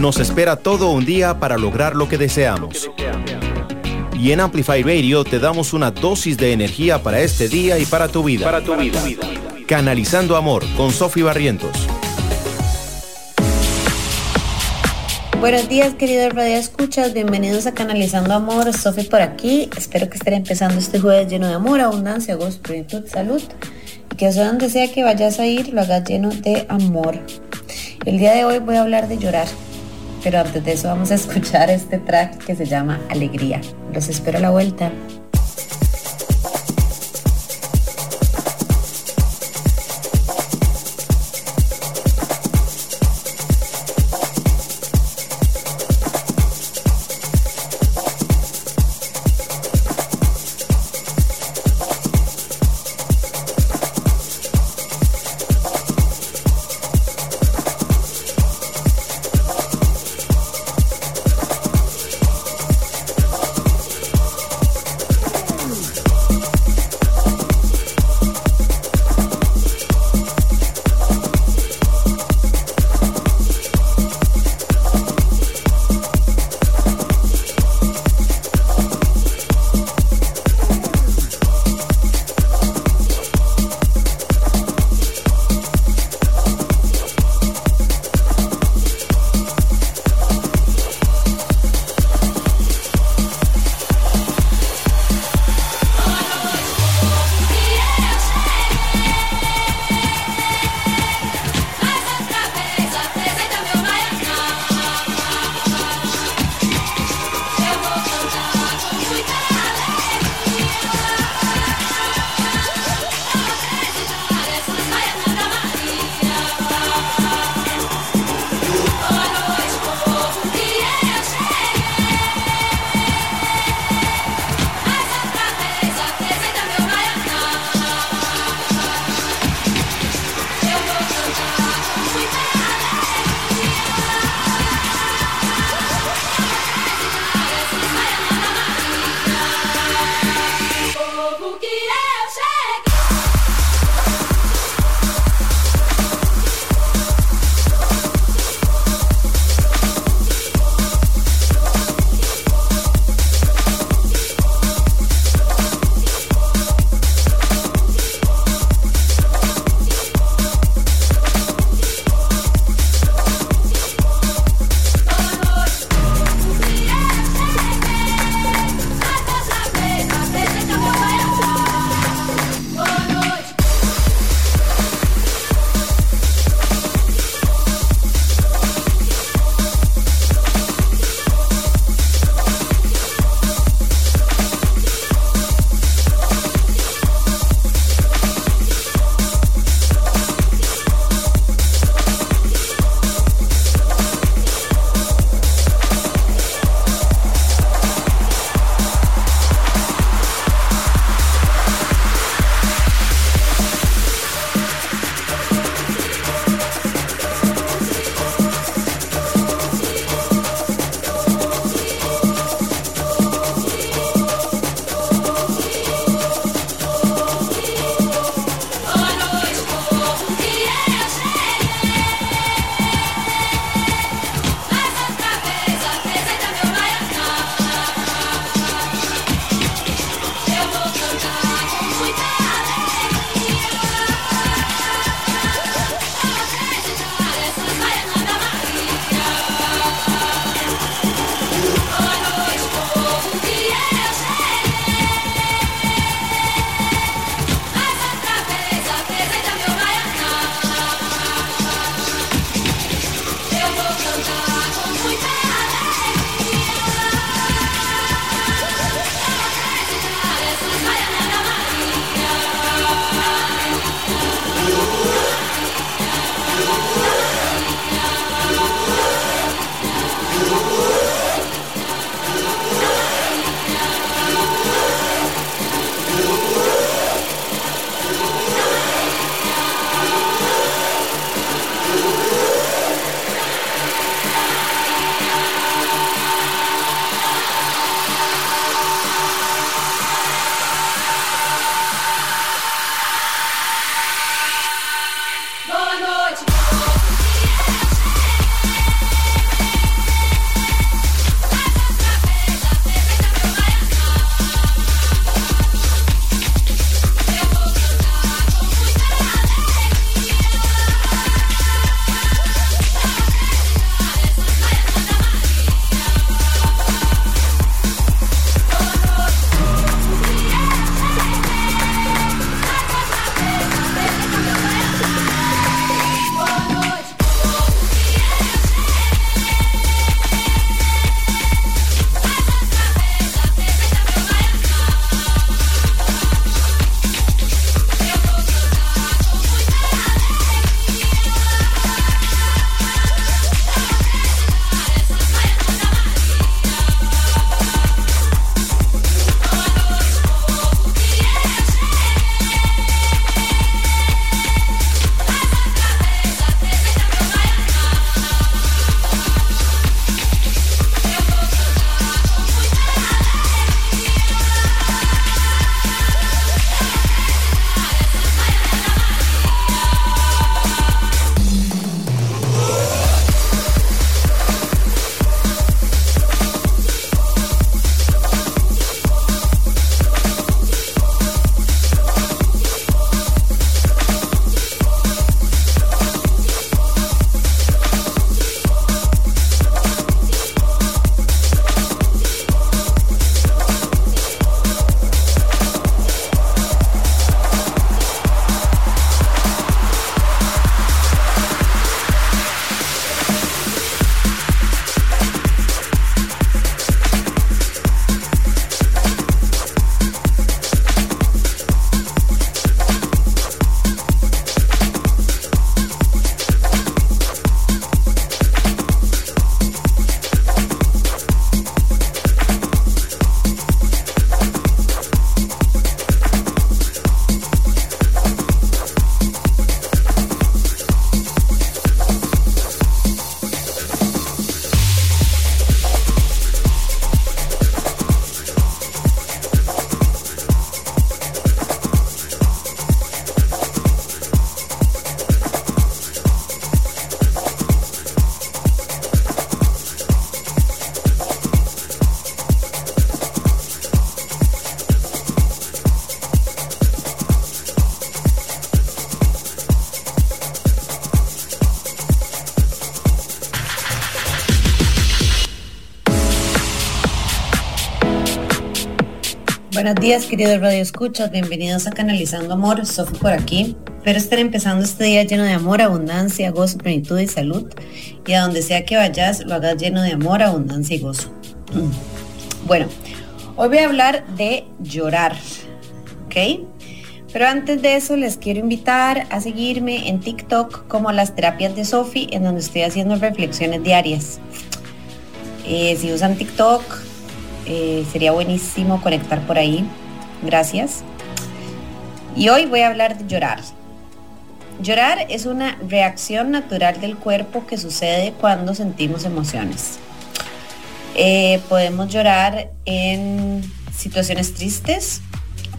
Nos espera todo un día para lograr lo que deseamos. Y en Amplify Radio te damos una dosis de energía para este día y para tu vida. Para tu vida. Canalizando Amor con Sofi Barrientos. Buenos días, queridos radio escuchas. Bienvenidos a Canalizando Amor. Sofi por aquí. Espero que estén empezando este jueves lleno de amor, abundancia, gozo, plenitud, salud. Y que sea donde sea que vayas a ir, lo hagas lleno de amor. El día de hoy voy a hablar de llorar. Pero antes de eso vamos a escuchar este track que se llama Alegría. Los espero a la vuelta. Buenos días, queridos Radio Escuchas. Bienvenidos a Canalizando Amor. Sofi por aquí. Espero estar empezando este día lleno de amor, abundancia, gozo, plenitud y salud. Y a donde sea que vayas, lo hagas lleno de amor, abundancia y gozo. Bueno, hoy voy a hablar de llorar. ¿Ok? Pero antes de eso les quiero invitar a seguirme en TikTok como las terapias de Sofi, en donde estoy haciendo reflexiones diarias. Eh, si usan TikTok, eh, sería buenísimo conectar por ahí. Gracias. Y hoy voy a hablar de llorar. Llorar es una reacción natural del cuerpo que sucede cuando sentimos emociones. Eh, podemos llorar en situaciones tristes,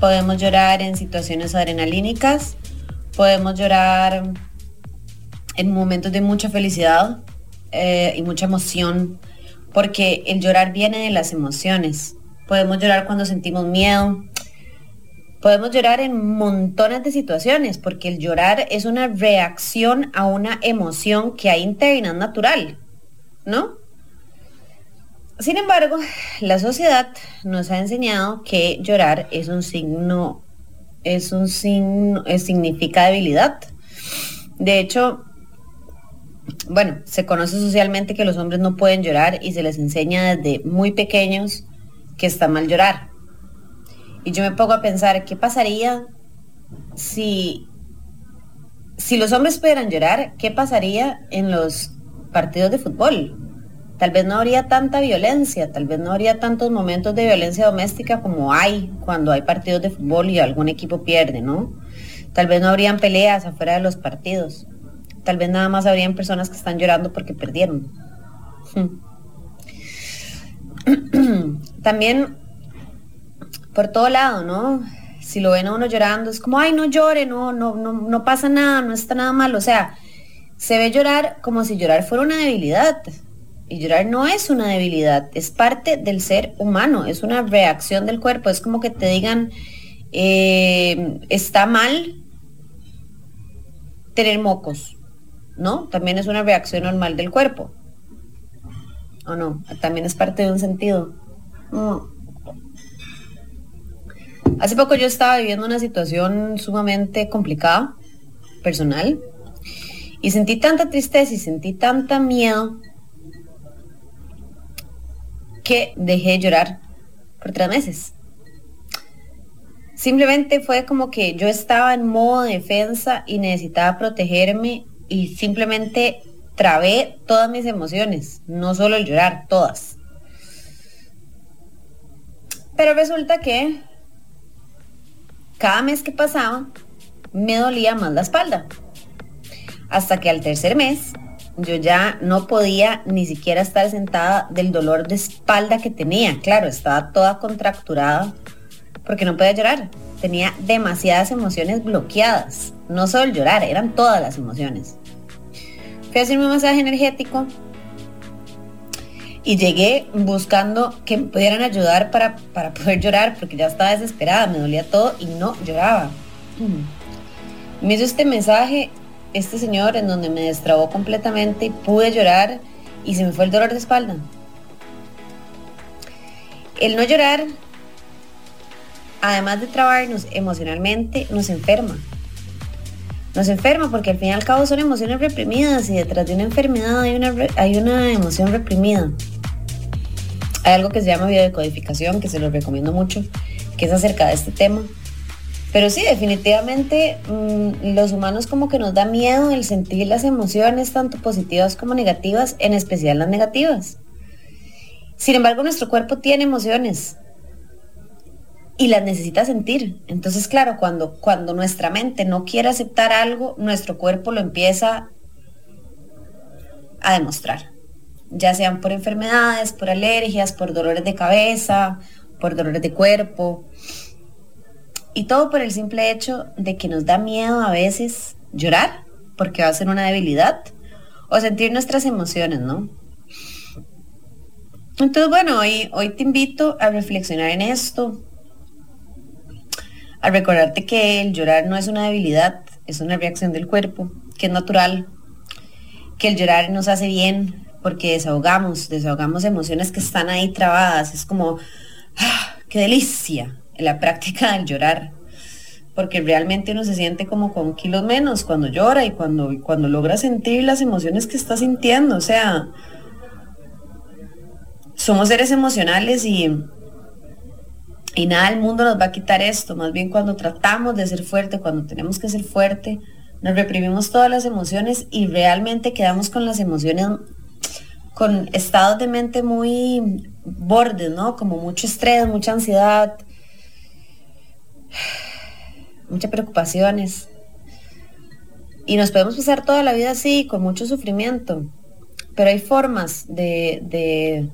podemos llorar en situaciones adrenalínicas, podemos llorar en momentos de mucha felicidad y mucha emoción porque el llorar viene de las emociones. Podemos llorar cuando sentimos miedo. Podemos llorar en montones de situaciones, porque el llorar es una reacción a una emoción que hay interna, natural, ¿no? Sin embargo, la sociedad nos ha enseñado que llorar es un signo, es un signo, significa debilidad. De hecho, bueno, se conoce socialmente que los hombres no pueden llorar y se les enseña desde muy pequeños que está mal llorar. Y yo me pongo a pensar, ¿qué pasaría si, si los hombres pudieran llorar? ¿Qué pasaría en los partidos de fútbol? Tal vez no habría tanta violencia, tal vez no habría tantos momentos de violencia doméstica como hay cuando hay partidos de fútbol y algún equipo pierde, ¿no? Tal vez no habrían peleas afuera de los partidos. Tal vez nada más habrían personas que están llorando porque perdieron. También por todo lado, ¿no? Si lo ven a uno llorando, es como, ay, no llore, no, no, no, no pasa nada, no está nada mal. O sea, se ve llorar como si llorar fuera una debilidad. Y llorar no es una debilidad, es parte del ser humano, es una reacción del cuerpo. Es como que te digan, eh, está mal tener mocos. ¿No? También es una reacción normal del cuerpo. ¿O no? También es parte de un sentido. Mm. Hace poco yo estaba viviendo una situación sumamente complicada, personal, y sentí tanta tristeza y sentí tanta miedo que dejé de llorar por tres meses. Simplemente fue como que yo estaba en modo defensa y necesitaba protegerme y simplemente trabé todas mis emociones, no solo el llorar, todas. Pero resulta que cada mes que pasaba me dolía más la espalda. Hasta que al tercer mes yo ya no podía ni siquiera estar sentada del dolor de espalda que tenía. Claro, estaba toda contracturada porque no podía llorar. Tenía demasiadas emociones bloqueadas. No solo llorar, eran todas las emociones. Fui a hacerme un masaje energético y llegué buscando que me pudieran ayudar para, poder llorar porque ya estaba desesperada, me dolía todo y no lloraba. Me hizo este mensaje este señor en donde me destrabó completamente y pude llorar y se me fue el dolor de espalda. El no llorar, además de trabarnos emocionalmente, nos enferma nos enferma porque al fin y al cabo son emociones reprimidas y detrás de una enfermedad hay una, hay una emoción reprimida. Hay algo que se llama biodecodificación, que se lo recomiendo mucho, que es acerca de este tema. Pero sí, definitivamente mm, los humanos como que nos da miedo el sentir las emociones, tanto positivas como negativas, en especial las negativas. Sin embargo, nuestro cuerpo tiene emociones y las necesita sentir. Entonces, claro, cuando, cuando nuestra mente no quiere aceptar algo, nuestro cuerpo lo empieza a demostrar. Ya sean por enfermedades, por alergias, por dolores de cabeza, por dolores de cuerpo. Y todo por el simple hecho de que nos da miedo a veces llorar, porque va a ser una debilidad, o sentir nuestras emociones, ¿no? Entonces, bueno, hoy, hoy te invito a reflexionar en esto, al recordarte que el llorar no es una debilidad, es una reacción del cuerpo, que es natural, que el llorar nos hace bien porque desahogamos, desahogamos emociones que están ahí trabadas, es como, ¡ah, qué delicia! la práctica del llorar, porque realmente uno se siente como con kilos menos cuando llora y cuando, cuando logra sentir las emociones que está sintiendo. O sea, somos seres emocionales y, y nada del mundo nos va a quitar esto. Más bien cuando tratamos de ser fuerte, cuando tenemos que ser fuerte, nos reprimimos todas las emociones y realmente quedamos con las emociones con estados de mente muy bordes, ¿no? Como mucho estrés, mucha ansiedad, muchas preocupaciones. Y nos podemos pasar toda la vida así, con mucho sufrimiento. Pero hay formas de, de,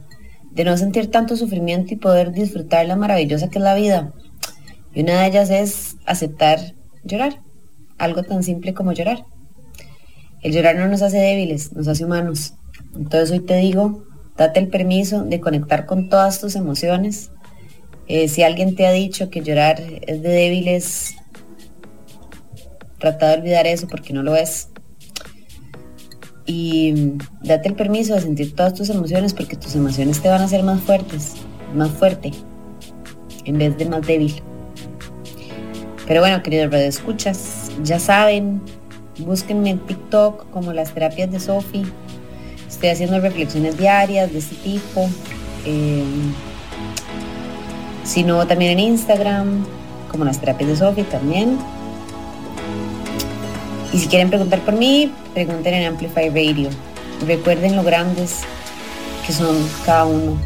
de no sentir tanto sufrimiento y poder disfrutar la maravillosa que es la vida. Y una de ellas es aceptar llorar. Algo tan simple como llorar. El llorar no nos hace débiles, nos hace humanos. Entonces hoy te digo, date el permiso de conectar con todas tus emociones. Eh, si alguien te ha dicho que llorar es de débiles, trata de olvidar eso porque no lo es. Y date el permiso de sentir todas tus emociones porque tus emociones te van a hacer más fuertes, más fuerte, en vez de más débil. Pero bueno, queridos escuchas, ya saben, búsquenme en TikTok como las terapias de Sophie Estoy haciendo reflexiones diarias de este tipo. Eh, sino también en Instagram, como las terapias de Sophie también. Y si quieren preguntar por mí, pregunten en Amplify Radio. Recuerden lo grandes que son cada uno.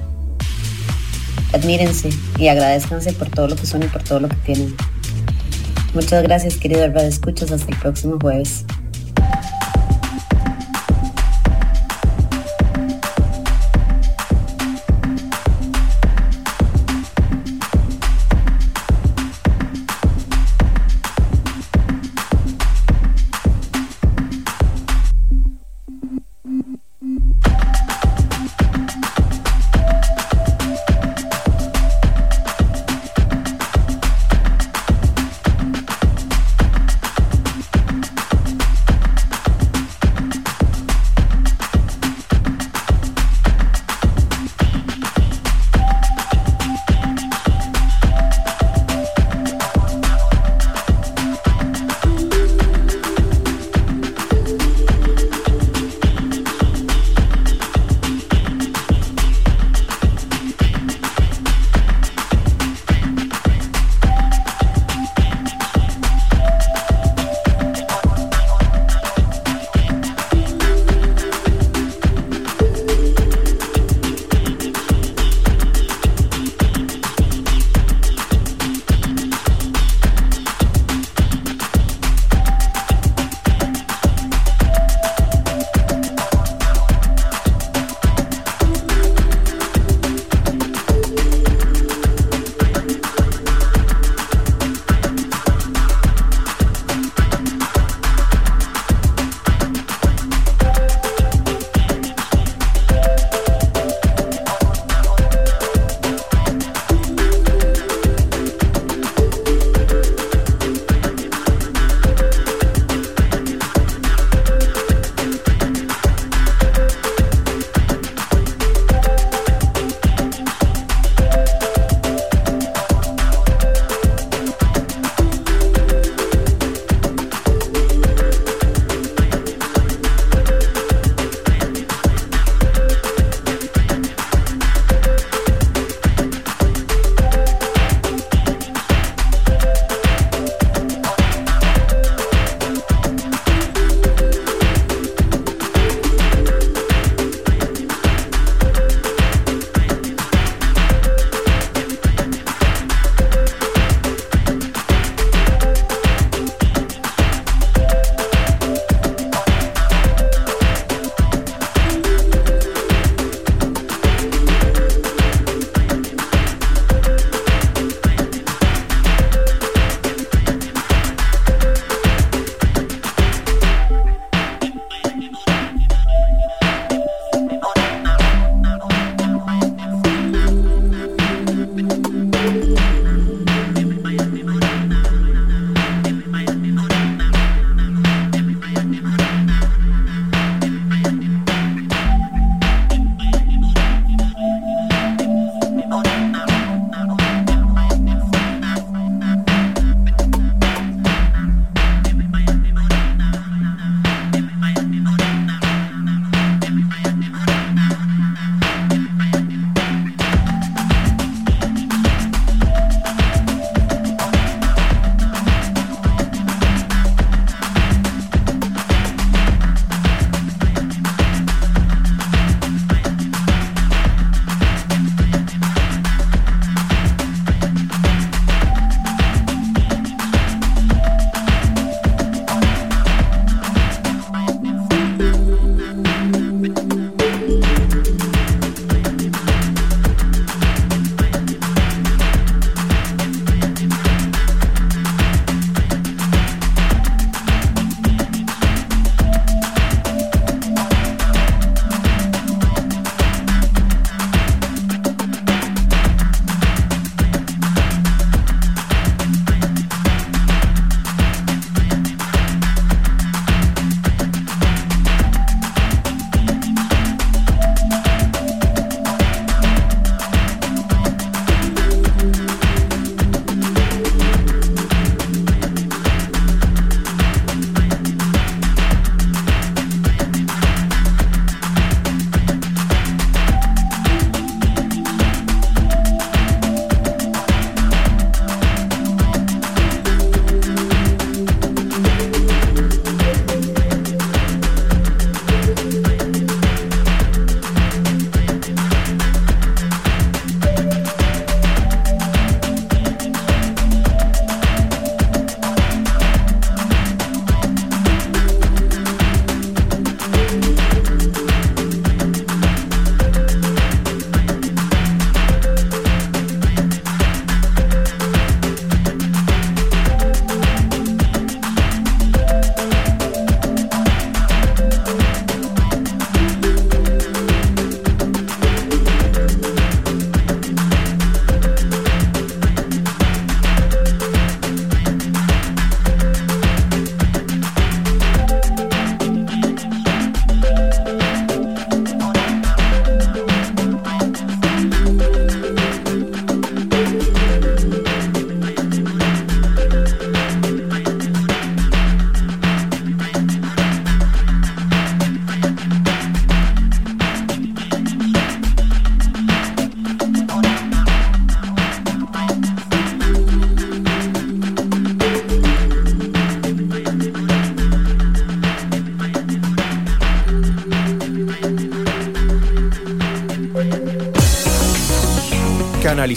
Admírense y agradezcanse por todo lo que son y por todo lo que tienen. Muchas gracias, querido de Escuchas. Hasta el próximo jueves.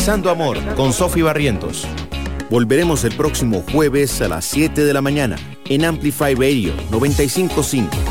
Canalizando Amor con Sofi Barrientos. Volveremos el próximo jueves a las 7 de la mañana en Amplify Radio 955